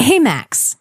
Hey, Max.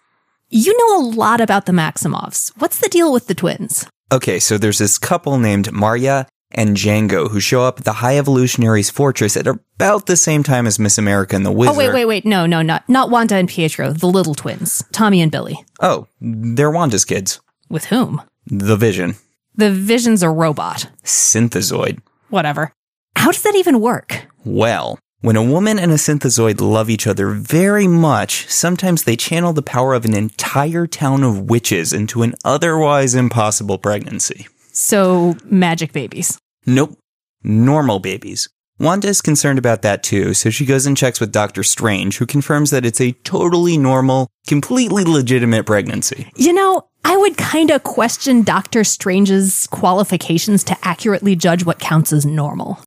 You know a lot about the Maximoffs. What's the deal with the twins? Okay, so there's this couple named Marya and Django who show up at the High Evolutionary's fortress at about the same time as Miss America and the Whizzer. Oh, wait, wait, wait. No, no, not, not Wanda and Pietro, the little twins, Tommy and Billy. Oh, they're Wanda's kids. With whom? The Vision. The Vision's a robot. Synthezoid. Whatever. How does that even work? Well, when a woman and a synthezoid love each other very much, sometimes they channel the power of an entire town of witches into an otherwise impossible pregnancy. So, magic babies. Nope. Normal babies. Wanda is concerned about that too, so she goes and checks with Doctor Strange, who confirms that it's a totally normal, completely legitimate pregnancy. You know, I would kind of question Doctor Strange's qualifications to accurately judge what counts as normal.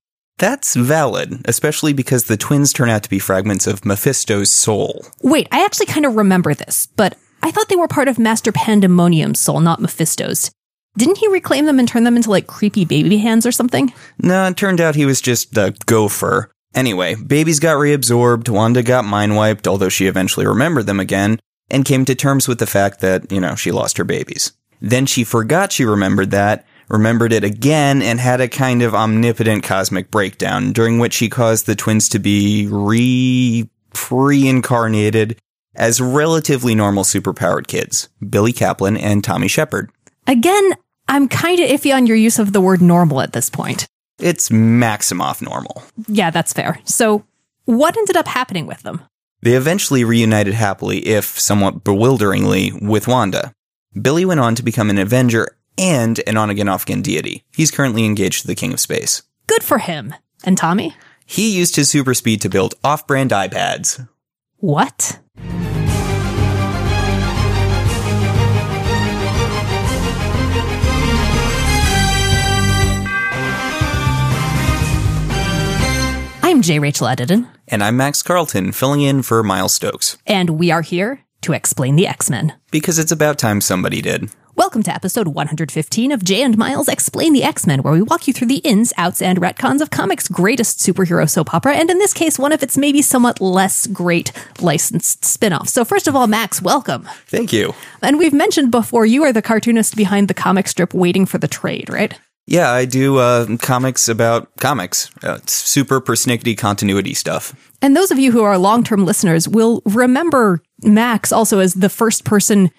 That's valid, especially because the twins turn out to be fragments of Mephisto's soul. Wait, I actually kind of remember this, but I thought they were part of Master Pandemonium's soul, not Mephisto's. Didn't he reclaim them and turn them into like creepy baby hands or something? No, it turned out he was just a gopher. Anyway, babies got reabsorbed, Wanda got mind wiped, although she eventually remembered them again, and came to terms with the fact that, you know, she lost her babies. Then she forgot she remembered that, remembered it again, and had a kind of omnipotent cosmic breakdown, during which he caused the twins to be re reincarnated as relatively normal superpowered kids, Billy Kaplan and Tommy Shepherd. Again, I'm kind of iffy on your use of the word normal at this point. It's Maximoff normal. Yeah, that's fair. So, what ended up happening with them? They eventually reunited happily, if somewhat bewilderingly, with Wanda. Billy went on to become an Avenger and an on again off again deity. He's currently engaged to the King of Space. Good for him. And Tommy? He used his super speed to build off brand iPads. What? I'm J. Rachel Edidin. And I'm Max Carlton, filling in for Miles Stokes. And we are here to explain the X Men. Because it's about time somebody did. Welcome to episode 115 of Jay and Miles Explain the X Men, where we walk you through the ins, outs, and retcons of comics' greatest superhero soap opera, and in this case, one of its maybe somewhat less great licensed spin offs. So, first of all, Max, welcome. Thank you. And we've mentioned before, you are the cartoonist behind the comic strip Waiting for the Trade, right? Yeah, I do uh, comics about comics. Uh, super persnickety continuity stuff. And those of you who are long term listeners will remember Max also as the first person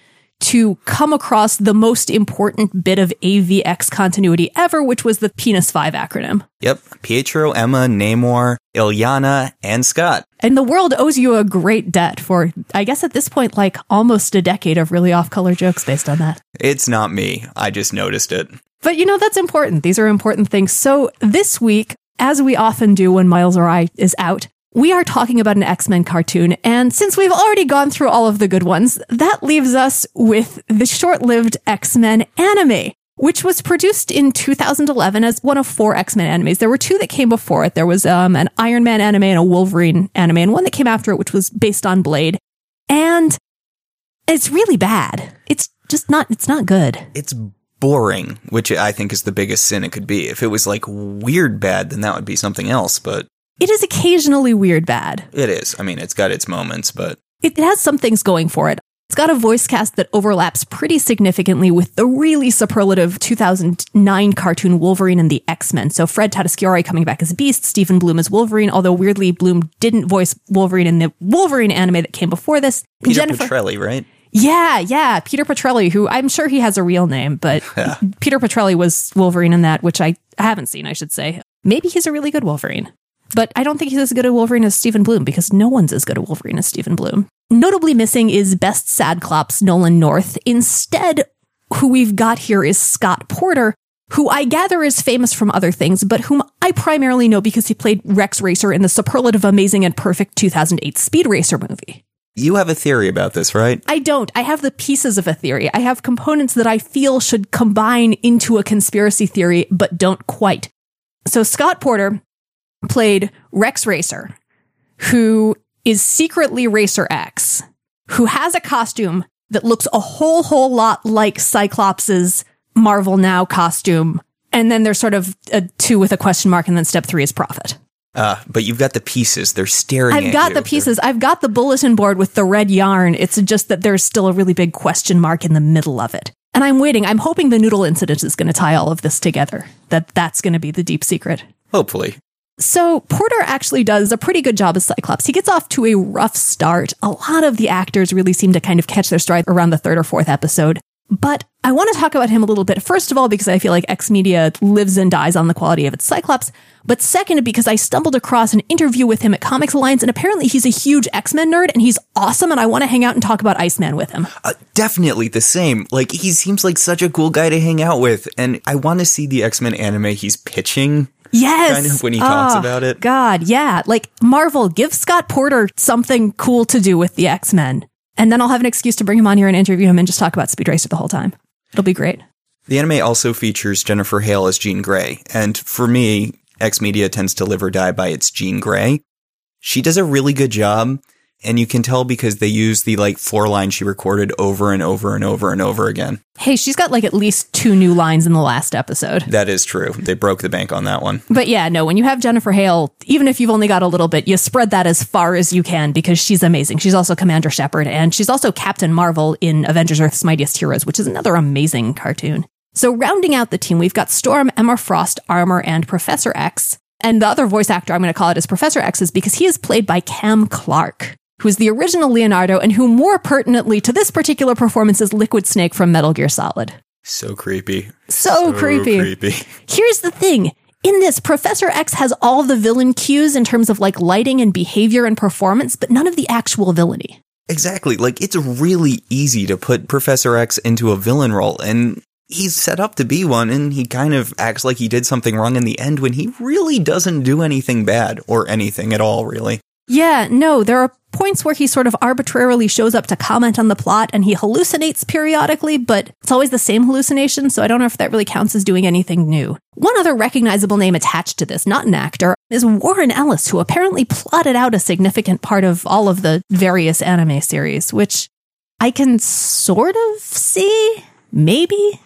to come across the most important bit of AVX continuity ever, which was the Penis 5 acronym. Yep. Pietro, Emma, Namor, Illyana, and Scott. And the world owes you a great debt for, I guess at this point, like almost a decade of really off color jokes based on that. It's not me. I just noticed it. But you know, that's important. These are important things. So this week, as we often do when Miles or I is out, we are talking about an X Men cartoon. And since we've already gone through all of the good ones, that leaves us with the short lived X Men anime, which was produced in 2011 as one of four X Men animes. There were two that came before it. There was um, an Iron Man anime and a Wolverine anime, and one that came after it, which was based on Blade. And it's really bad. It's just not, it's not good. It's boring, which I think is the biggest sin it could be. If it was like weird bad, then that would be something else, but It is occasionally weird bad. it is. I mean, it's got its moments, but It has some things going for it. It's got a voice cast that overlaps pretty significantly with the really superlative 2009 cartoon Wolverine and the X-Men. So Fred Tatasciore coming back as Beast, Steven Blum as Wolverine, although weirdly Blum didn't voice Wolverine in the Wolverine anime that came before this. Peter Jennifer Petrelli, right? Yeah, yeah, Peter Petrelli, who I'm sure he has a real name, but Peter Petrelli was Wolverine in that, which I haven't seen, I should say. Maybe he's a really good Wolverine. But I don't think he's as good a Wolverine as Steven Blum because no one's as good a Wolverine as Steven Blum. Notably missing is Best Sadclops Nolan North. Instead, who we've got here is Scott Porter, who I gather is famous from other things, but whom I primarily know because he played Rex Racer in the superlative amazing and perfect 2008 Speed Racer movie. You have a theory about this, right? I don't. I have the pieces of a theory. I have components that I feel should combine into a conspiracy theory, but don't quite. So Scott Porter played Rex Racer, who is secretly Racer X, who has a costume that looks a whole, whole lot like Cyclops's Marvel Now costume. And then there's sort of a two with a question mark, and then step three is profit. Uh, but you've got the pieces. They're staring I've got you. the They're- pieces. I've got the bulletin board with the red yarn. It's just that there's still a really big question mark in the middle of it. And I'm waiting. I'm hoping the noodle incident is going to tie all of this together. That that's going to be the deep secret. Hopefully. So Porter actually does a pretty good job as Cyclops. He gets off to a rough start. A lot of the actors really seem to kind of catch their stride around the third or fourth episode. But I want to talk about him a little bit. First of all, because I feel like X Media lives and dies on the quality of its Cyclops. But second, because I stumbled across an interview with him at Comics Alliance, and apparently he's a huge X Men nerd and he's awesome. And I want to hang out and talk about Iceman with him. Uh, definitely the same. Like, he seems like such a cool guy to hang out with. And I want to see the X Men anime he's pitching. Yes. Kind of when he talks Oh, about it. God, yeah. Like Marvel, give Scott Porter something cool to do with the X Men. And then I'll have an excuse to bring him on here and interview him and just talk about Speed Racer the whole time. It'll be great. The anime also features Jennifer Hale as Jean Grey. And for me, X Media tends to live or die by its Jean Grey. She does a really good job. And you can tell because they use the like four lines she recorded over and over and over and over again. Hey, she's got like at least two new lines in the last episode. That is true. They broke the bank on that one. But yeah, no, when you have Jennifer Hale, even if you've only got a little bit, you spread that as far as you can because she's amazing. She's also Commander Shepard and she's also Captain Marvel in Avengers Earth's Mightiest Heroes, which is another amazing cartoon. So rounding out the team, we've got Storm, Emma Frost, Armor, and Professor X. And the other voice actor I'm going to call it is Professor X is because he is played by Cam Clark, who is the original Leonardo and who more pertinently to this particular performance is Liquid Snake from Metal Gear Solid. So creepy. So, creepy. creepy. Here's the thing. In this, Professor X has all the villain cues in terms of like lighting and behavior and performance, but none of the actual villainy. Exactly. Like it's really easy to put Professor X into a villain role and he's set up to be one and he kind of acts like he did something wrong in the end when he really doesn't do anything bad or anything at all, really. Yeah, no, there are points where he sort of arbitrarily shows up to comment on the plot and he hallucinates periodically, but it's always the same hallucination, so I don't know if that really counts as doing anything new. One other recognizable name attached to this, not an actor, is Warren Ellis, who apparently plotted out a significant part of all of the various anime series, which I can sort of see, maybe.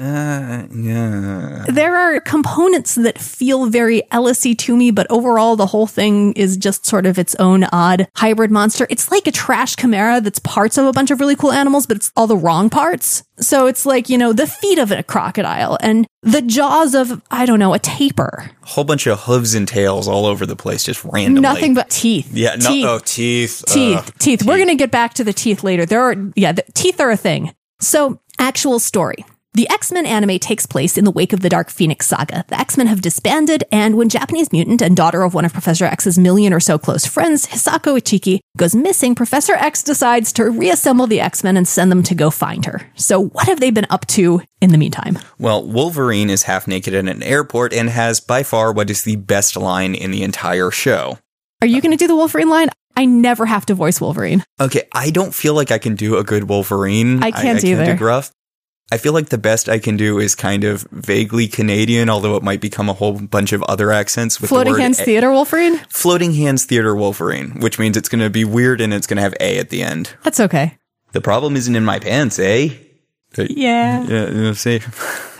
Uh, yeah. There are components that feel very Ellisy to me, but overall the whole thing is just sort of its own odd hybrid monster. It's like a trash chimera that's parts of a bunch of really cool animals, but it's all the wrong parts. So it's like, you know, the feet of a crocodile and the jaws of, I don't know, a tapir. A whole bunch of hooves and tails all over the place, just randomly. Nothing but teeth. Yeah, no, teeth. oh, teeth. teeth, Ugh. teeth. We're going to get back to the teeth later. There are, yeah, the teeth are a thing. So, actual story. The X Men anime takes place in the wake of the Dark Phoenix saga. The X Men have disbanded, and when Japanese mutant and daughter of one of Professor X's million or so close friends, Hisako Ichiki, goes missing, Professor X decides to reassemble the X Men and send them to go find her. So, what have they been up to in the meantime? Well, Wolverine is half naked in an airport and has by far what is the best line in the entire show. Are you going to do the Wolverine line? I never have to voice Wolverine. Okay, I don't feel like I can do a good Wolverine. I can't I, either. do gruff. I feel like the best I can do is kind of vaguely Canadian, although it might become a whole bunch of other accents with Floating the word Hands A- Theater Wolverine? Floating Hands Theater Wolverine, which means it's going to be weird and it's going to have A at the end. That's okay. The problem isn't in my pants, eh? Yeah. Yeah, yeah, see.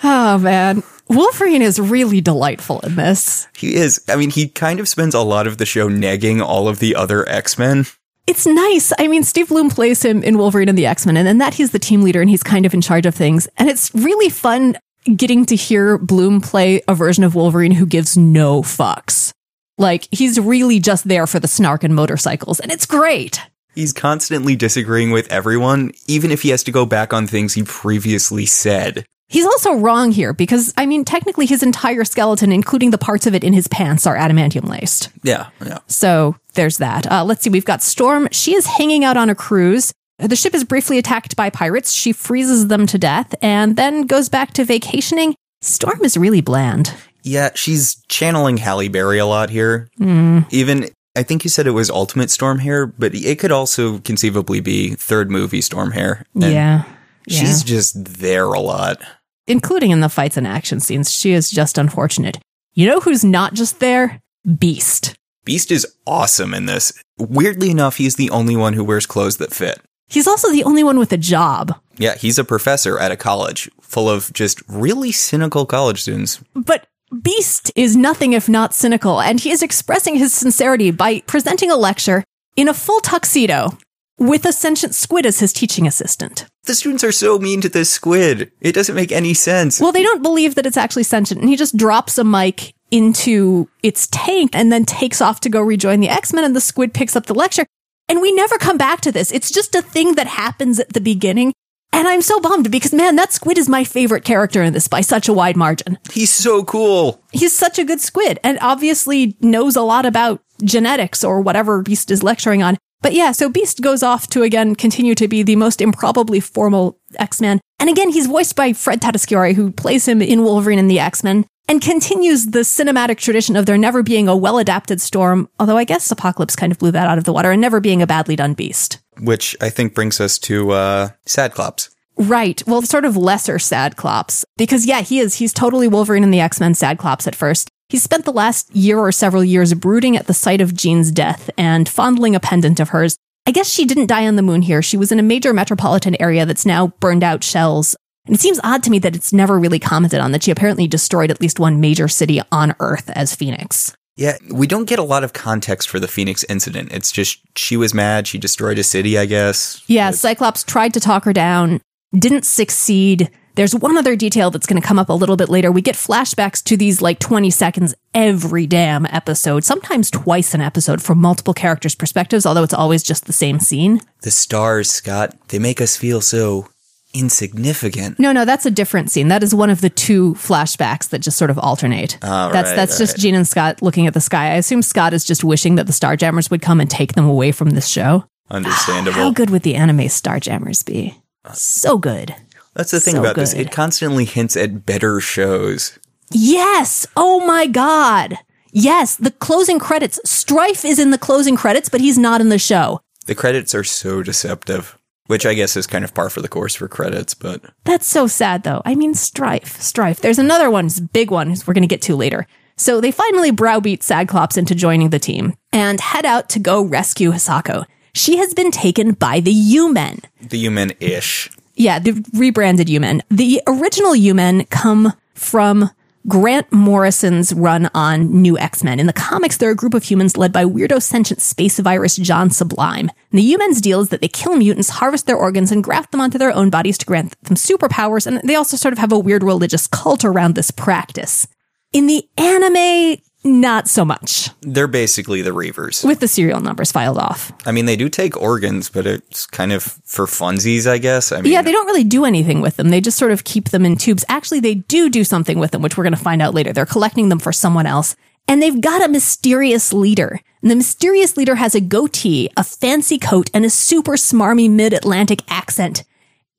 Oh, man. Wolverine is really delightful in this. He is. I mean, he kind of spends a lot of the show negging all of the other X Men. It's nice. I mean, Steve Blum plays him in Wolverine and the X Men, and in that he's the team leader and he's kind of in charge of things. And it's really fun getting to hear Blum play a version of Wolverine who gives no fucks. Like, he's really just there for the snark and motorcycles, and it's great. He's constantly disagreeing with everyone, even if he has to go back on things he previously said. He's also wrong here because, I mean, technically his entire skeleton, including the parts of it in his pants, are adamantium laced. Yeah, yeah. So there's that. Uh, let's see. We've got Storm. She is hanging out on a cruise. The ship is briefly attacked by pirates. She freezes them to death and then goes back to vacationing. Storm is really bland. Yeah, she's channeling Halle Berry a lot here. Even, I think you said it was Ultimate Storm Hair, but it could also conceivably be third movie Storm Hair. Yeah. She's just there a lot. Including in the fights and action scenes. She is just unfortunate. You know who's not just there? Beast. Beast is awesome in this. Weirdly enough, he's the only one who wears clothes that fit. He's also the only one with a job. Yeah, he's a professor at a college full of just really cynical college students. But Beast is nothing if not cynical, and he is expressing his sincerity by presenting a lecture in a full tuxedo with a sentient squid as his teaching assistant. The students are so mean to this squid. It doesn't make any sense. Well, they don't believe that it's actually sentient, and he just drops a mic into its tank and then takes off to go rejoin the X Men, and the squid picks up the lecture. And we never come back to this. It's just a thing that happens at the beginning. And I'm so bummed because, man, that squid is my favorite character in this by such a wide margin. He's so cool. He's such a good squid and obviously knows a lot about genetics or whatever Beast is lecturing on. But yeah, so Beast goes off to again continue to be the most improbably formal X-Man. And again, he's voiced by Fred Tatasciore, who plays him in Wolverine and the X-Men, and continues the cinematic tradition of there never being a well-adapted storm, although I guess Apocalypse kind of blew that out of the water, and never being a badly done beast. Which I think brings us to uh Sadclops. Right. Well, sort of lesser Sadclops. Because yeah, he is. He's totally Wolverine and the X-Men Sadclops at first. He spent the last year or several years brooding at the sight of Jean's death and fondling a pendant of hers. I guess she didn't die on the moon here. She was in a major metropolitan area that's now burned out shells. And it seems odd to me that it's never really commented on that she apparently destroyed at least one major city on Earth as Phoenix. Yeah, we don't get a lot of context for the Phoenix incident. It's just she was mad, she destroyed a city, I guess. Yeah, Cyclops tried to talk her down, didn't succeed. There's one other detail that's going to come up a little bit later. We get flashbacks to these like 20 seconds every damn episode, sometimes twice an episode from multiple characters' perspectives, although it's always just the same scene. the stars, Scott, they make us feel so insignificant. No, no, that's a different scene. That is one of the two flashbacks that just sort of alternate. Oh, that's right, that's just right. Jean and Scott looking at the sky. I assume Scott is just wishing that the Starjammers would come and take them away from this show. Understandable. How good would the anime Starjammers be? Uh, so good. That's the thing So about this. It constantly hints at better shows. Yes. Oh my God. Yes. The closing credits. Strife is in the closing credits, but he's not in the show. The credits are so deceptive, which I guess is kind of par for the course for credits, but That's so sad, though. I mean, Strife. Strife. There's another one, big one, we're going to get to later. So they finally browbeat Sadclops into joining the team and head out to go rescue Hisako. She has been taken by the U-Men. the human ish. Yeah, the rebranded U-Men. The original U-Men come from Grant Morrison's run on New X-Men. In the comics, they're a group of humans led by weirdo sentient space virus John Sublime. And the U-Men's deal is that they kill mutants, harvest their organs, and graft them onto their own bodies to grant them superpowers, and they also sort of have a weird religious cult around this practice. In the anime, not so much, They're basically the Reavers. with the serial numbers filed off. I mean, they do take organs, but it's kind of for funsies, I guess. I mean, Yeah, they don't really do anything with them. They just sort of keep them in tubes. Actually, they do do something with them, which we're going to find out later. They're collecting them for someone else. And they've got a mysterious leader. And the mysterious leader has a goatee, a fancy coat, and a super smarmy mid Atlantic accent.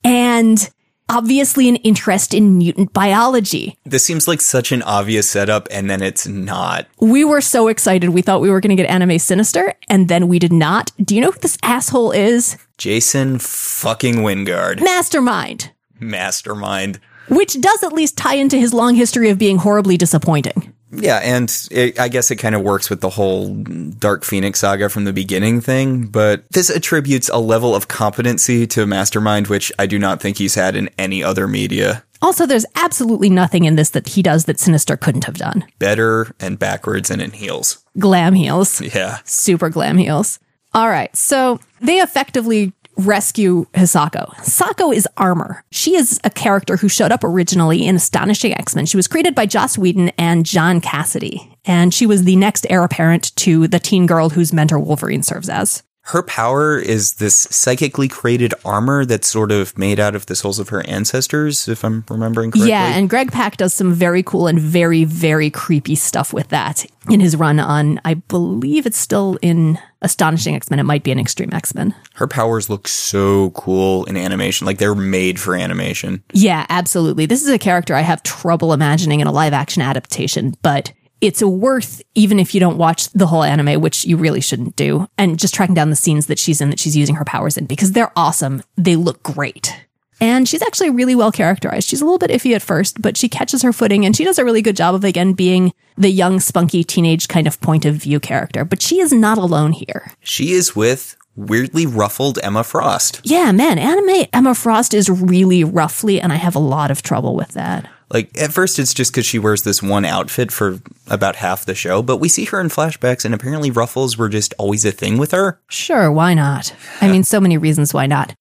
And obviously an interest in mutant biology. this seems like such an obvious setup, and then it's not. We were so excited. We thought we were going to get anime sinister, and then we did not. Do you know who this asshole is? Jason fucking Wyngarde, Mastermind. mastermind. Which does at least tie into his long history of being horribly disappointing. Yeah, and it, I guess it kind of works with the whole Dark Phoenix saga from the beginning thing, but this attributes a level of competency to Mastermind which I do not think he's had in any other media. Also, there's absolutely nothing in this that he does that Sinister couldn't have done. Better and backwards and in heels. Glam heels. Yeah. Super glam heels. All right, so they effectively rescue Hisako. Hisako is armor. She is a character who showed up originally in Astonishing X-Men. She was created by Joss Whedon and John Cassaday, and she was the next heir apparent to the teen girl whose mentor Wolverine serves as. Her power is this psychically created armor that's sort of made out of the souls of her ancestors, if I'm remembering correctly. Yeah, and Greg Pak does some very cool and very, very creepy stuff with that in his run on, I believe it's still in Astonishing X Men. It might be an Extreme X Men. her powers look so cool in animation. Like they're made for animation. Yeah, absolutely. This is a character I have trouble imagining in a live action adaptation, but it's worth, even if you don't watch the whole anime, which you really shouldn't do, and just tracking down the scenes that she's in that she's using her powers in because they're awesome. They look great. And she's actually really well characterized. She's a little bit iffy at first, but she catches her footing and she does a really good job of, again, being the young, spunky teenage kind of point of view character. But she is not alone here. She is with weirdly ruffled Emma Frost. Yeah, man, anime Emma Frost is really roughly, and I have a lot of trouble with that. Like, at first, it's just because she wears this one outfit for about half the show, but we see her in flashbacks, and apparently ruffles were just always a thing with her. Sure, why not? I mean, so many reasons why not.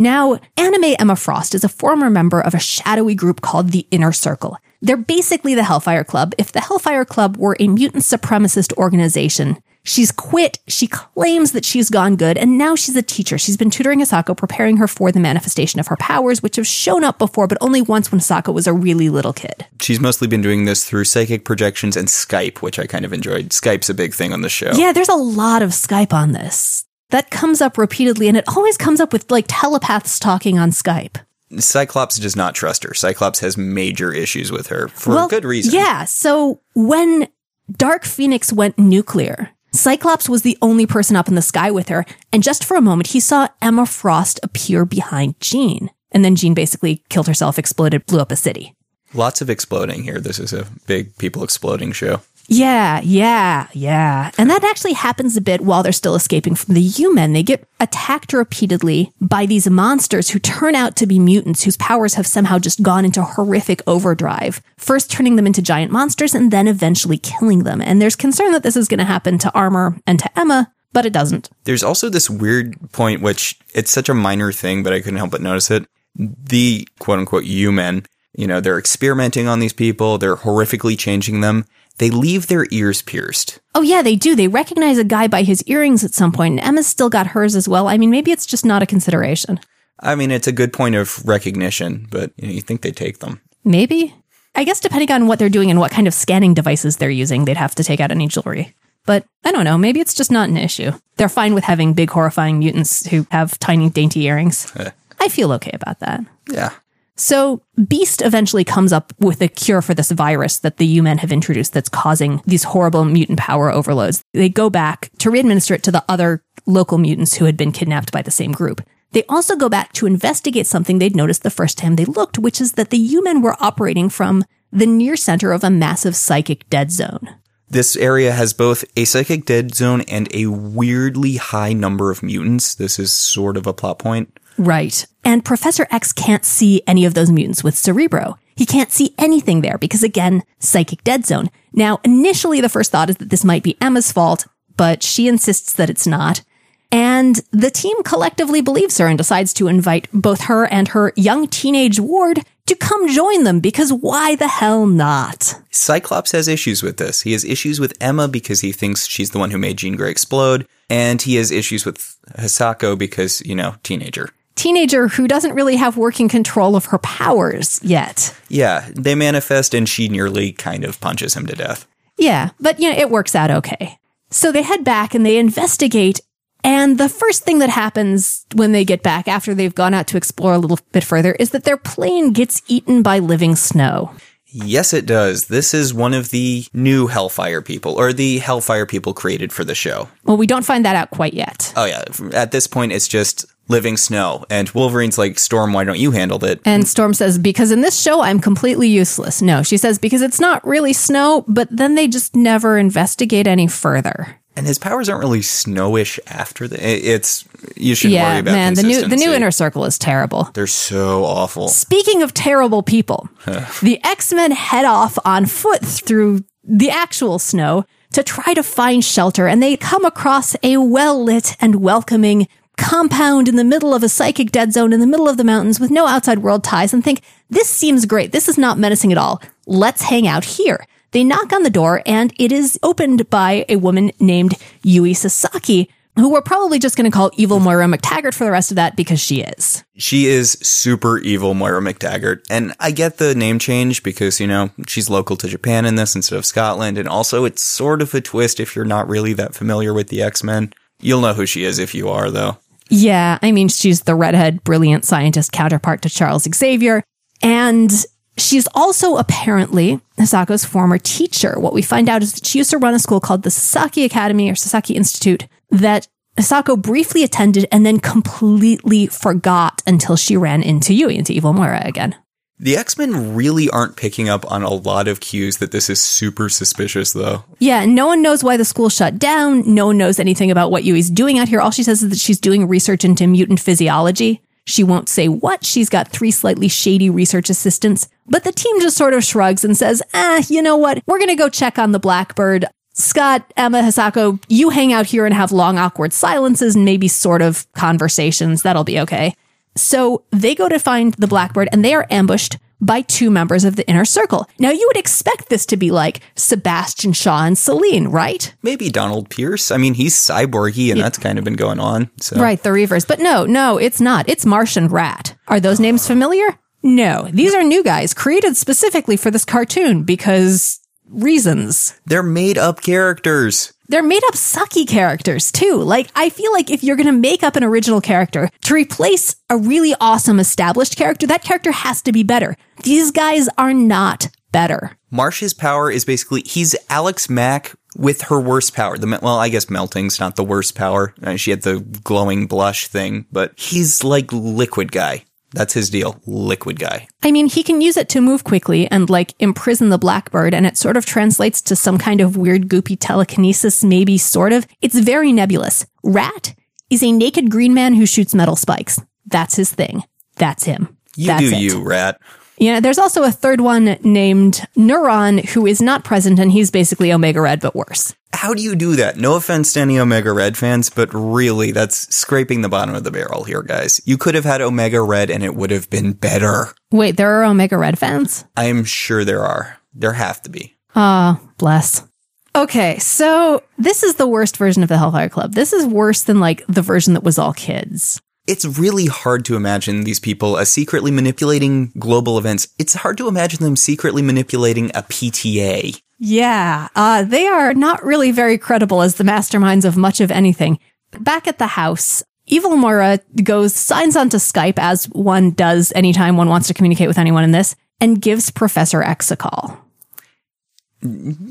Now, Anime Emma Frost is a former member of a shadowy group called the Inner Circle. They're basically the Hellfire Club if the Hellfire Club were a mutant supremacist organization. She's quit, she claims that she's gone good, and now she's a teacher. She's been tutoring Hisako, preparing her for the manifestation of her powers, which have shown up before, but only once when Hisako was a really little kid. She's mostly been doing this through psychic projections and Skype, which I kind of enjoyed. Skype's a big thing on the show. Yeah, there's a lot of Skype on this. That comes up repeatedly, and it always comes up with like telepaths talking on Skype. Cyclops does not trust her. Cyclops has major issues with her for Well, good reason. Yeah. So when Dark Phoenix went nuclear, Cyclops was the only person up in the sky with her. And just for a moment, he saw Emma Frost appear behind Jean. And then Jean basically killed herself, exploded, blew up a city. Lots of exploding here. This is a big people exploding show. Yeah, yeah, yeah. And that actually happens a bit while they're still escaping from the U-Men. They get attacked repeatedly by these monsters who turn out to be mutants whose powers have somehow just gone into horrific overdrive. First turning them into giant monsters and then eventually killing them. And there's concern that this is going to happen to Armor and to Emma, but it doesn't. There's also this weird point, which it's such a minor thing, but I couldn't help but notice it. The quote unquote human, you know, they're experimenting on these people, they're horrifically changing them. They leave their ears pierced. Oh yeah, they do. They recognize a guy by his earrings at some point, and Emma's still got hers as well. I mean, maybe it's just not a consideration. I mean, it's a good point of recognition, but you, know, you think they take them. Maybe. I guess depending on what they're doing and what kind of scanning devices they're using, they'd have to take out any jewelry. But I don't know, maybe it's just not an issue. They're fine with having big, horrifying mutants who have tiny, dainty earrings. I feel okay about that. Yeah. So Beast eventually comes up with a cure for this virus that the U-Men have introduced that's causing these horrible mutant power overloads. They go back to re-administer it to the other local mutants who had been kidnapped by the same group. They also go back to investigate something they'd noticed the first time they looked, which is that the U-Men were operating from the near center of a massive psychic dead zone. This area has both a psychic dead zone and a weirdly high number of mutants. This is sort of a plot point. Right. And Professor X can't see any of those mutants with Cerebro. He can't see anything there because again, psychic dead zone. Now, initially the first thought is that this might be Emma's fault, but she insists that it's not. And the team collectively believes her and decides to invite both her and her young teenage ward to come join them because why the hell not? Cyclops has issues with this. He has issues with Emma because he thinks she's the one who made Jean Grey explode, and he has issues with Hisako because, you know, teenager. Teenager who doesn't really have working control of her powers yet. Yeah, they manifest and she nearly kind of punches him to death. Yeah, but you know, it works out okay. So they head back and they investigate. And the first thing that happens when they get back after they've gone out to explore a little bit further is that their plane gets eaten by living snow. Yes, it does. This is one of the new Hellfire people, or the Hellfire people created for the show. Well, we don't find that out quite yet. Oh, yeah. At this point, it's just living snow. And Wolverine's like, Storm, why don't you handle it? And Storm says, because in this show, I'm completely useless. No, she says, because it's not really snow, but then they just never investigate any further. And his powers aren't really snowish after the. It's you should worry Yeah, about man, the new the new inner circle is terrible. They're so awful. Speaking of terrible people, the X Men head off on foot through the actual snow to try to find shelter, and they come across a well lit and welcoming compound in the middle of a psychic dead zone in the middle of the mountains with no outside world ties and think, this seems great. This is not menacing at all. Let's hang out here. They knock on the door and it is opened by a woman named Yui Sasaki, who we're probably just going to call evil Moira McTaggart for the rest of that because she is. She is super evil, Moira McTaggart. And I get the name change because, you know, she's local to Japan in this instead of Scotland. And also, it's sort of a twist if you're not really that familiar with the X Men. You'll know who she is if you are, though. Yeah, I mean, she's the redhead, brilliant scientist counterpart to Charles Xavier. And she's also apparently Hisako's former teacher. What we find out is that she used to run a school called the Sasaki Academy or Sasaki Institute that Hisako briefly attended and then completely forgot until she ran into Yui, into Evil Moira again. The X Men really aren't picking up on a lot of cues that this is super suspicious, though. Yeah, no one knows why the school shut down. No one knows anything about what Yui's doing out here. All she says is that she's doing research into mutant physiology. She won't say what. She's got three slightly shady research assistants, but the team just sort of shrugs and says, ah, you know what? We're going to go check on the Blackbird. Scott, Emma, Hisako, you hang out here and have long, awkward silences and maybe sort of conversations. That'll be okay. So they go to find the Blackbird and they are ambushed by two members of the inner circle. Now you would expect this to be like Sebastian Shaw and Selene, right? Maybe Donald Pierce. I mean, he's cyborgy and that's kind of been going on. So. Right, the Reavers. But no, no, it's not. It's Marsh and Rat. Are those names familiar? No, these are new guys created specifically for this cartoon because reasons. They're made up characters. They're made up sucky characters too. Like, I feel like if you're going to make up an original character to replace a really awesome established character, that character has to be better. These guys are not better. Marsh's power is basically, he's Alex Mack with her worst power. The well, I guess melting's not the worst power. Uh, she had the glowing blush thing, but he's like liquid guy. That's his deal. Liquid guy. I mean, he can use it to move quickly and like imprison the blackbird, and it sort of translates to some kind of weird, goopy telekinesis, maybe sort of. It's very nebulous. Rat is a naked green man who shoots metal spikes. That's his thing. That's him. You That's do it. you, rat. Yeah, there's also a third one named Neuron who is not present, and he's basically Omega Red, but worse. How do you do that? No offense to any Omega Red fans, but really, that's scraping the bottom of the barrel here, guys. You could have had Omega Red and it would have been better. Wait, there are Omega Red fans? I'm sure there are. There have to be. Ah, bless. Okay, so this is the worst version of the Hellfire Club. This is worse than like the version that was all kids. It's really hard to imagine these people as secretly manipulating global events. It's hard to imagine them secretly manipulating a PTA. Yeah, uh, they are not really very credible as the masterminds of much of anything. Back at the house, Evil Moira goes, signs onto Skype as one does anytime one wants to communicate with anyone in this, and gives Professor X a call.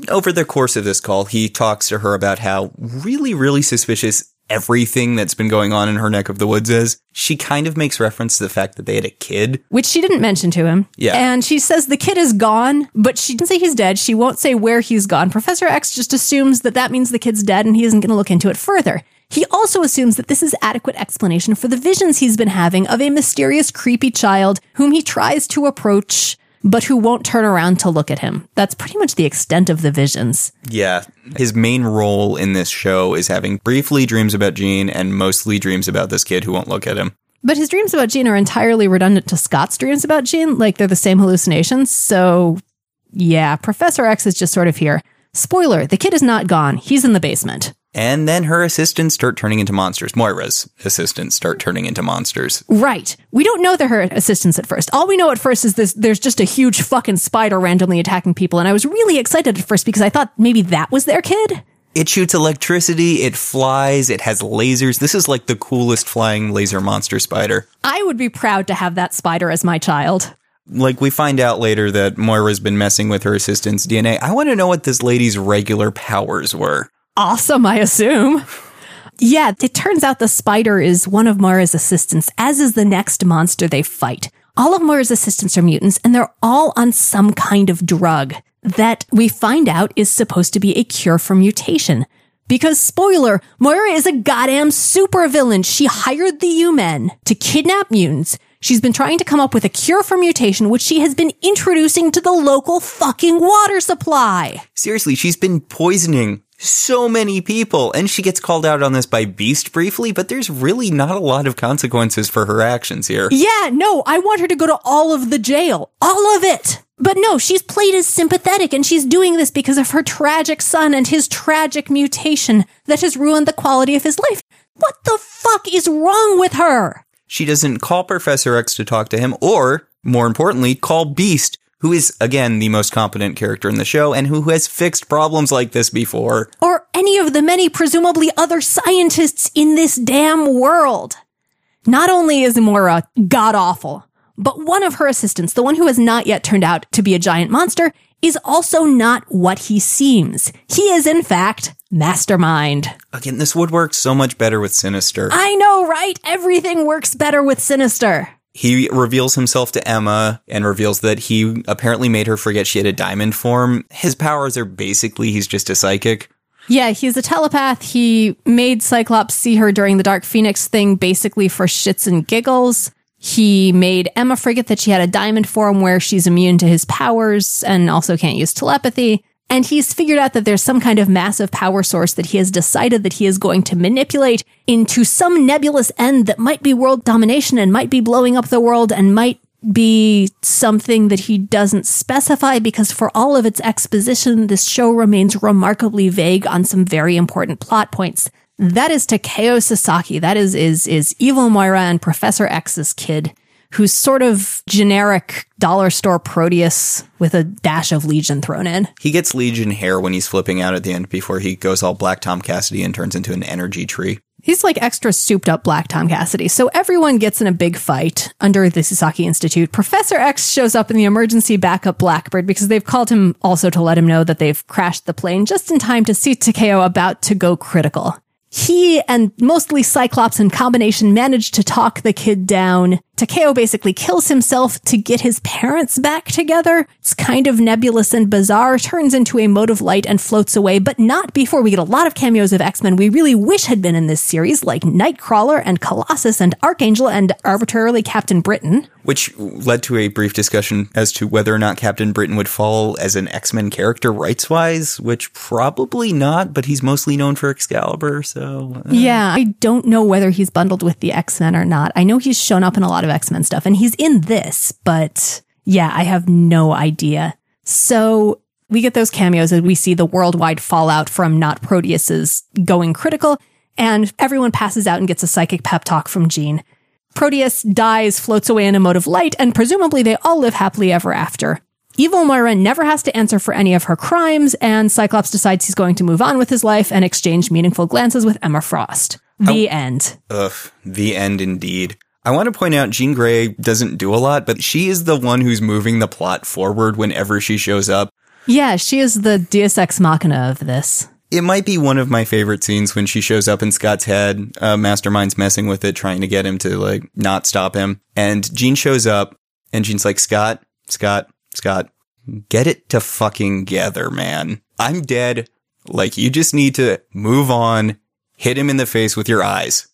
Over the course of this call, he talks to her about how really, really suspicious everything that's been going on in her neck of the woods is. She kind of makes reference to the fact that they had a kid. Which she didn't mention to him. Yeah. And she says the kid is gone, but she didn't say he's dead. She won't say where he's gone. Professor X just assumes that that means the kid's dead and he isn't going to look into it further. He also assumes that this is adequate explanation for the visions he's been having of a mysterious, creepy child whom he tries to approach, but who won't turn around to look at him. That's pretty much the extent of the visions. Yeah. His main role in this show is having briefly dreams about Jean and mostly dreams about this kid who won't look at him. But his dreams about Jean are entirely redundant to Scott's dreams about Jean. Like they're the same hallucinations. So, yeah, Professor X is just sort of here. Spoiler the kid is not gone. He's in the basement. And then her assistants start turning into monsters. Moira's assistants start turning into monsters. Right. We don't know they're her assistants at first. All we know at first is this there's just a huge fucking spider randomly attacking people. And I was really excited at first because I thought maybe that was their kid. It shoots electricity, it flies, it has lasers. This is like the coolest flying laser monster spider. I would be proud to have that spider as my child. Like we find out later that Moira's been messing with her assistant's DNA. I want to know what this lady's regular powers were. Awesome, I assume. Yeah, it turns out the spider is one of Moira's assistants, as is the next monster they fight. All of Moira's assistants are mutants, and they're all on some kind of drug that we find out is supposed to be a cure for mutation. Because, spoiler, Moira is a goddamn supervillain. She hired the U-Men to kidnap mutants. She's been trying to come up with a cure for mutation, which she has been introducing to the local fucking water supply. Seriously, she's been poisoning so many people, and she gets called out on this by Beast briefly, but there's really not a lot of consequences for her actions here. Yeah, no, I want her to go to all of the jail. All of it. But no, she's played as sympathetic and she's doing this because of her tragic son and his tragic mutation that has ruined the quality of his life. What the fuck is wrong with her? She doesn't call Professor X to talk to him, or, more importantly, call Beast, who is, again, the most competent character in the show and who has fixed problems like this before. Or any of the many presumably other scientists in this damn world. Not only is Moira god awful, but one of her assistants, the one who has not yet turned out to be a giant monster, is also not what he seems. He is, in fact, mastermind. Again, this would work so much better with Sinister. I know, right? Everything works better with Sinister. He reveals himself to Emma and reveals that he apparently made her forget she had a diamond form. His powers are basically he's just a psychic. Yeah, he's a telepath. He made Cyclops see her during the Dark Phoenix thing basically for shits and giggles. He made Emma forget that she had a diamond form where she's immune to his powers and also can't use telepathy. And he's figured out that there's some kind of massive power source that he has decided that he is going to manipulate into some nebulous end that might be world domination and might be blowing up the world and might be something that he doesn't specify because for all of its exposition, this show remains remarkably vague on some very important plot points. That is Takeo Sasaki. That is, is, is Evil Moira and Professor X's kid who's sort of generic dollar store Proteus with a dash of Legion thrown in. He gets Legion hair when he's flipping out at the end before he goes all Black Tom Cassidy and turns into an energy tree. He's like extra souped up Black Tom Cassidy. So everyone gets in a big fight under the Sasaki Institute. Professor X shows up in the emergency backup Blackbird because they've called him also to let him know that they've crashed the plane just in time to see Takeo about to go critical. He and mostly Cyclops in combination managed to talk the kid down. Takeo basically kills himself to get his parents back together. It's kind of nebulous and bizarre, turns into a mote of light and floats away, but not before we get a lot of cameos of X-Men we really wish had been in this series, like Nightcrawler and Colossus and Archangel and arbitrarily Captain Britain. Which led to a brief discussion as to whether or not Captain Britain would fall as an X-Men character rights-wise, which probably not, but he's mostly known for Excalibur, so... Uh. Yeah, I don't know whether he's bundled with the X-Men or not. I know he's shown up in a lot of X-Men stuff, and he's in this, but yeah, I have no idea. So we get those cameos and we see the worldwide fallout from not Proteus's going critical, and everyone passes out and gets a psychic pep talk from Jean. Proteus dies, floats away in a mote of light, and presumably they all live happily ever after. Evil Moira never has to answer for any of her crimes, and Cyclops decides he's going to move on with his life and exchange meaningful glances with Emma Frost. The end. Ugh, the end indeed. I want to point out Jean Grey doesn't do a lot, but she is the one who's moving the plot forward whenever she shows up. Yeah, she is the Deus Ex Machina of this. It might be one of my favorite scenes when she shows up in Scott's head. Uh, Mastermind's messing with it, trying to get him to like not stop him. And Jean shows up and Jean's like, Scott, Scott, Scott, get it to fucking gather, man. I'm dead. Like you just need to move on, hit him in the face with your eyes.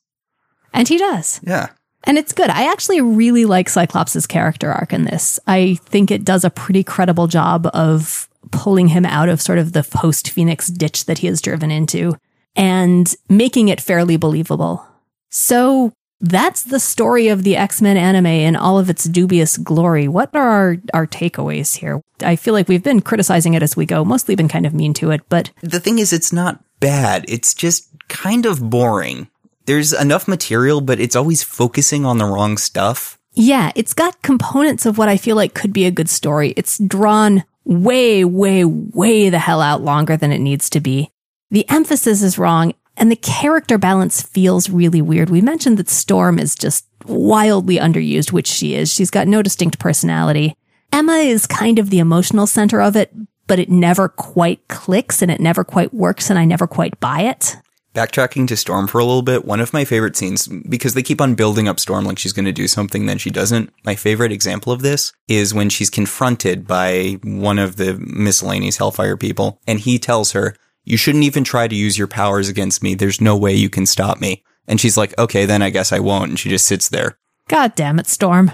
And he does. Yeah. And it's good. I actually really like Cyclops' character arc in this. I think it does a pretty credible job of pulling him out of sort of the post Phoenix ditch that he has driven into and making it fairly believable. So that's the story of the X-Men anime in all of its dubious glory. What are our, our takeaways here? I feel like we've been criticizing it as we go, mostly been kind of mean to it, but the thing is, it's not bad. It's just kind of boring. There's enough material, but it's always focusing on the wrong stuff. Yeah, it's got components of what I feel like could be a good story. It's drawn way, way, way the hell out longer than it needs to be. The emphasis is wrong and the character balance feels really weird. We mentioned that Storm is just wildly underused, which she is. She's got no distinct personality. Emma is kind of the emotional center of it, but it never quite clicks and it never quite works and I never quite buy it. Backtracking to Storm for a little bit, one of my favorite scenes, because they keep on building up Storm like she's going to do something, then she doesn't. My favorite example of this is when she's confronted by one of the miscellaneous Hellfire people, and he tells her, You shouldn't even try to use your powers against me. There's no way you can stop me. And she's like, Okay, then I guess I won't. And she just sits there. God damn it, Storm.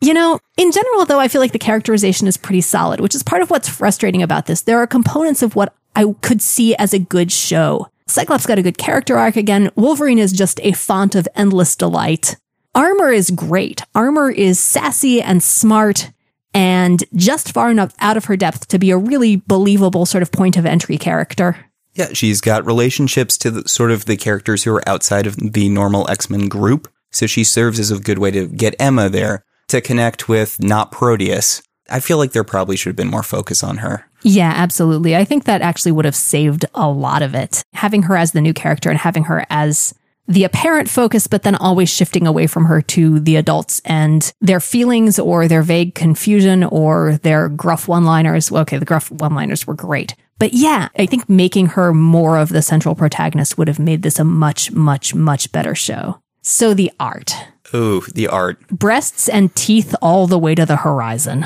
You know, in general, though, I feel like the characterization is pretty solid, which is part of what's frustrating about this. There are components of what I could see as a good show Cyclops got a good character arc again. Wolverine is just a font of endless delight. Armor is great. Armor is sassy and smart and just far enough out of her depth to be a really believable sort of point of entry character. Yeah, she's got relationships to the, sort of the characters who are outside of the normal X-Men group. So she serves as a good way to get Emma there to connect with not Proteus. I feel like there probably should have been more focus on her. Yeah, absolutely. I think that actually would have saved a lot of it. Having her as the new character and having her as the apparent focus, but then always shifting away from her to the adults and their feelings or their vague confusion or their gruff one liners. Okay, the gruff one liners were great. But yeah, I think making her more of the central protagonist would have made this a much, much, much better show. So the art. Ooh, the art. Breasts and teeth all the way to the horizon.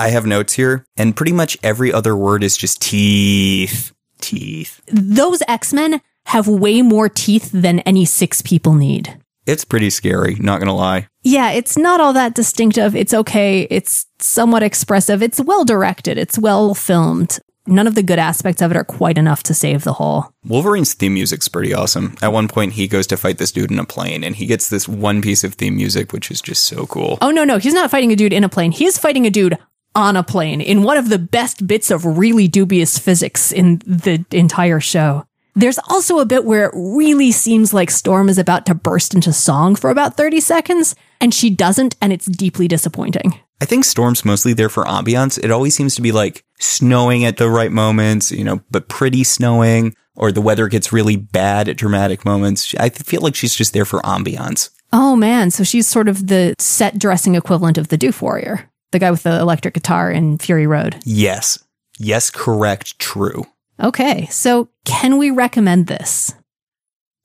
I have notes here, and pretty much every other word is just teeth. Teeth. Those X Men have way more teeth than any six people need. It's pretty scary, not gonna lie. Yeah, it's not all that distinctive. It's okay. It's somewhat expressive. It's well directed. It's well filmed. None of the good aspects of it are quite enough to save the whole. Wolverine's theme music's pretty awesome. At one point, he goes to fight this dude in a plane, and he gets this one piece of theme music, which is just so cool. Oh, no, no. He's not fighting a dude in a plane. He's fighting a dude on a plane in one of the best bits of really dubious physics in the entire show. There's also a bit where it really seems like Storm is about to burst into song for about 30 seconds, and she doesn't, and it's deeply disappointing. I think Storm's mostly there for ambiance. It always seems to be like snowing at the right moments, you know, but pretty snowing, or the weather gets really bad at dramatic moments. I feel like she's just there for ambiance. Oh man, so she's sort of the set dressing equivalent of the Doof Warrior, the guy with the electric guitar in Fury Road. Yes. Yes, correct, true. Okay, so can we recommend this?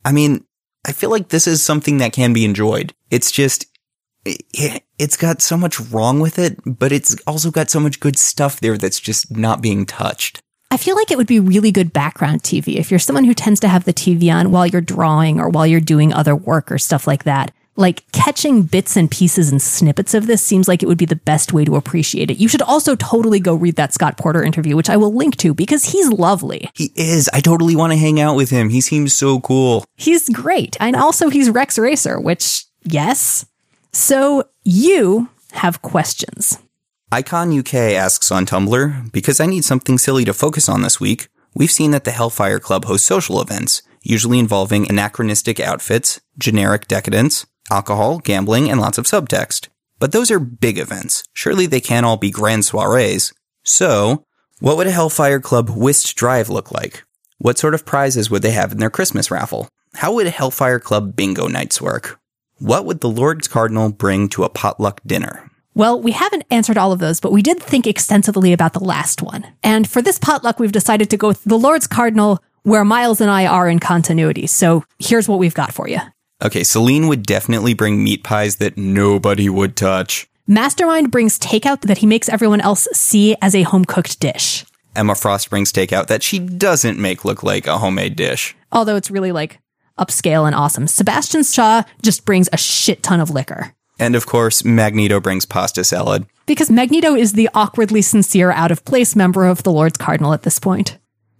I mean, I feel like this is something that can be enjoyed. It's just, it, it's got so much wrong with it, but it's also got so much good stuff there that's just not being touched. I feel like it would be really good background TV if you're someone who tends to have the TV on while you're drawing or while you're doing other work or stuff like that. Like catching bits and pieces and snippets of this seems like it would be the best way to appreciate it. You should also totally go read that Scott Porter interview, which I will link to because he's lovely. He is. I totally want to hang out with him. He seems so cool. He's great. And also he's Rex Racer, which, yes. So you have questions. Icon UK asks on Tumblr, because I need something silly to focus on this week, we've seen that the Hellfire Club hosts social events, usually involving anachronistic outfits, generic decadence, alcohol, gambling, and lots of subtext. But those are big events. Surely they can't all be grand soirees. So, what would a Hellfire Club whist drive look like? What sort of prizes would they have in their Christmas raffle? How would a Hellfire Club bingo nights work? What would the Lord's Cardinal bring to a potluck dinner? Well, we haven't answered all of those, but we did think extensively about the last one. And for this potluck, we've decided to go with the Lord's Cardinal, where Miles and I are in continuity. So here's what we've got for you. Okay, Selene would definitely bring meat pies that nobody would touch. Mastermind brings takeout that he makes everyone else see as a home cooked dish. Emma Frost brings takeout that she doesn't make look like a homemade dish. Although it's really like upscale and awesome. Sebastian Shaw just brings a shit ton of liquor. And of course, Magneto brings pasta salad. Because Magneto is the awkwardly sincere, out of place member of the Lord's Cardinal at this point.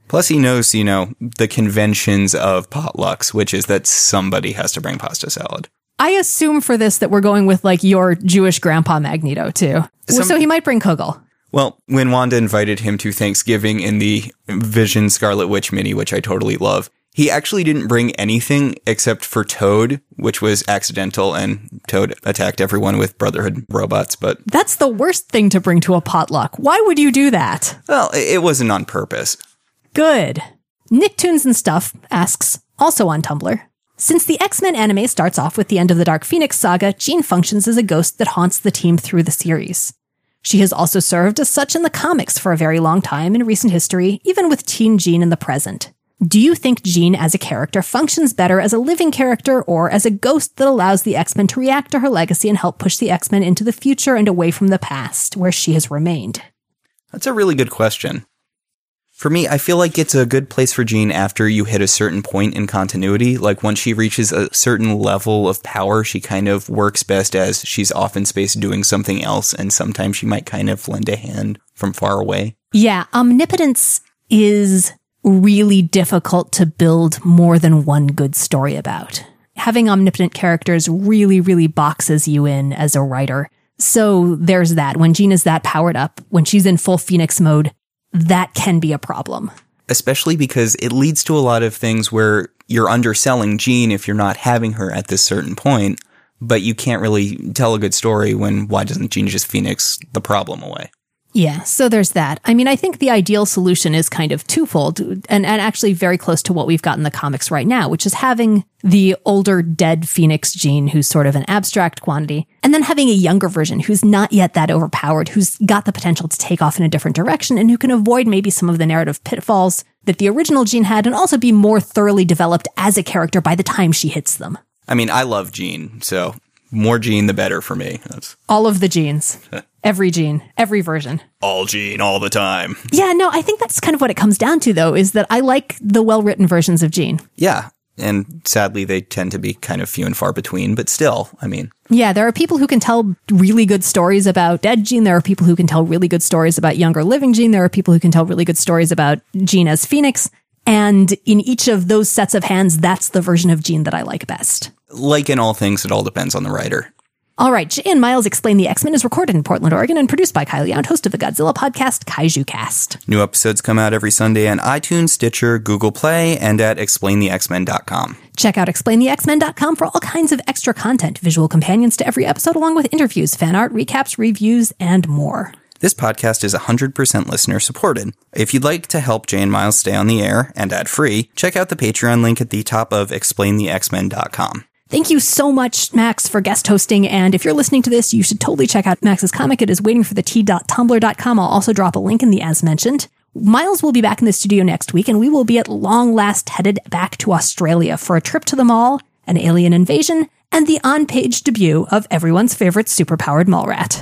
Plus, he knows, you know, the conventions of potlucks, which is that somebody has to bring pasta salad. I assume for this that we're going with like your Jewish grandpa Magneto too. Some- so he might bring Kugel. Well, when Wanda invited him to Thanksgiving in the Vision Scarlet Witch mini, which I totally love, he actually didn't bring anything except for Toad, which was accidental, and Toad attacked everyone with Brotherhood robots. But, That's the worst thing to bring to a potluck. Why would you do that? well, it it wasn't on purpose. Good. Nicktoons and Stuff asks, also on Tumblr. Since the X Men anime starts off with the end of the Dark Phoenix saga, Jean functions as a ghost that haunts the team through the series. She has also served as such in the comics for a very long time in recent history, even with Teen Jean in the present. Do you think Jean as a character functions better as a living character or as a ghost that allows the X Men to react to her legacy and help push the X Men into the future and away from the past, where she has remained? That's a really good question. For me, I feel like it's a good place for Jean after you hit a certain point in continuity. Like once she reaches a certain level of power, she kind of works best as she's off in space doing something else, and sometimes she might kind of lend a hand from far away. Yeah, omnipotence is really difficult to build more than one good story about. Having omnipotent characters really, really boxes you in as a writer. So there's that. When Jean is that powered up, when she's in full Phoenix mode, that can be a problem. Especially because it leads to a lot of things where you're underselling Jean if you're not having her at this certain point, but you can't really tell a good story when why doesn't Jean just Phoenix the problem away? Yeah, so there's that. I mean, I think the ideal solution is kind of twofold and, and actually very close to what we've got in the comics right now, which is having the older dead Phoenix Jean, who's sort of an abstract quantity, and then having a younger version who's not yet that overpowered, who's got the potential to take off in a different direction and who can avoid maybe some of the narrative pitfalls that the original Jean had and also be more thoroughly developed as a character by the time she hits them. I mean, I love Jean, so more Jean, the better for me. That's All of the Jeans. Every Jean, every version. all Jean, all the time. Yeah, no, I think that's kind of what it comes down to, though, is that I like the well written versions of Jean. Yeah. And sadly, they tend to be kind of few and far between, but still, I mean. Yeah, there are people who can tell really good stories about dead Jean. There are people who can tell really good stories about younger living Jean. There are people who can tell really good stories about Jean as Phoenix. And in each of those sets of hands, that's the version of Jean that I like best. Like in all things, it all depends on the writer. All right, Jay and Miles Explain the X Men is recorded in Portland, Oregon, and produced by Kylie Young, host of the Godzilla podcast, Kaiju Cast. New episodes come out every Sunday on iTunes, Stitcher, Google Play, and at explainthexmen.com. Check out explainthexmen.com for all kinds of extra content, visual companions to every episode, along with interviews, fan art, recaps, reviews, and more. This podcast is 100% listener supported. If you'd like to help Jay and Miles stay on the air and ad free, check out the Patreon link at the top of explainthexmen.com. Thank you so much, Max, for guest hosting. And if you're listening to this, you should totally check out Max's comic. It is waiting for the t.tumblr.com. I'll also drop a link in the as mentioned. Miles will be back in the studio next week, and we will be at long last headed back to Australia for a trip to the mall, an alien invasion, and the on page debut of everyone's favorite superpowered mall rat.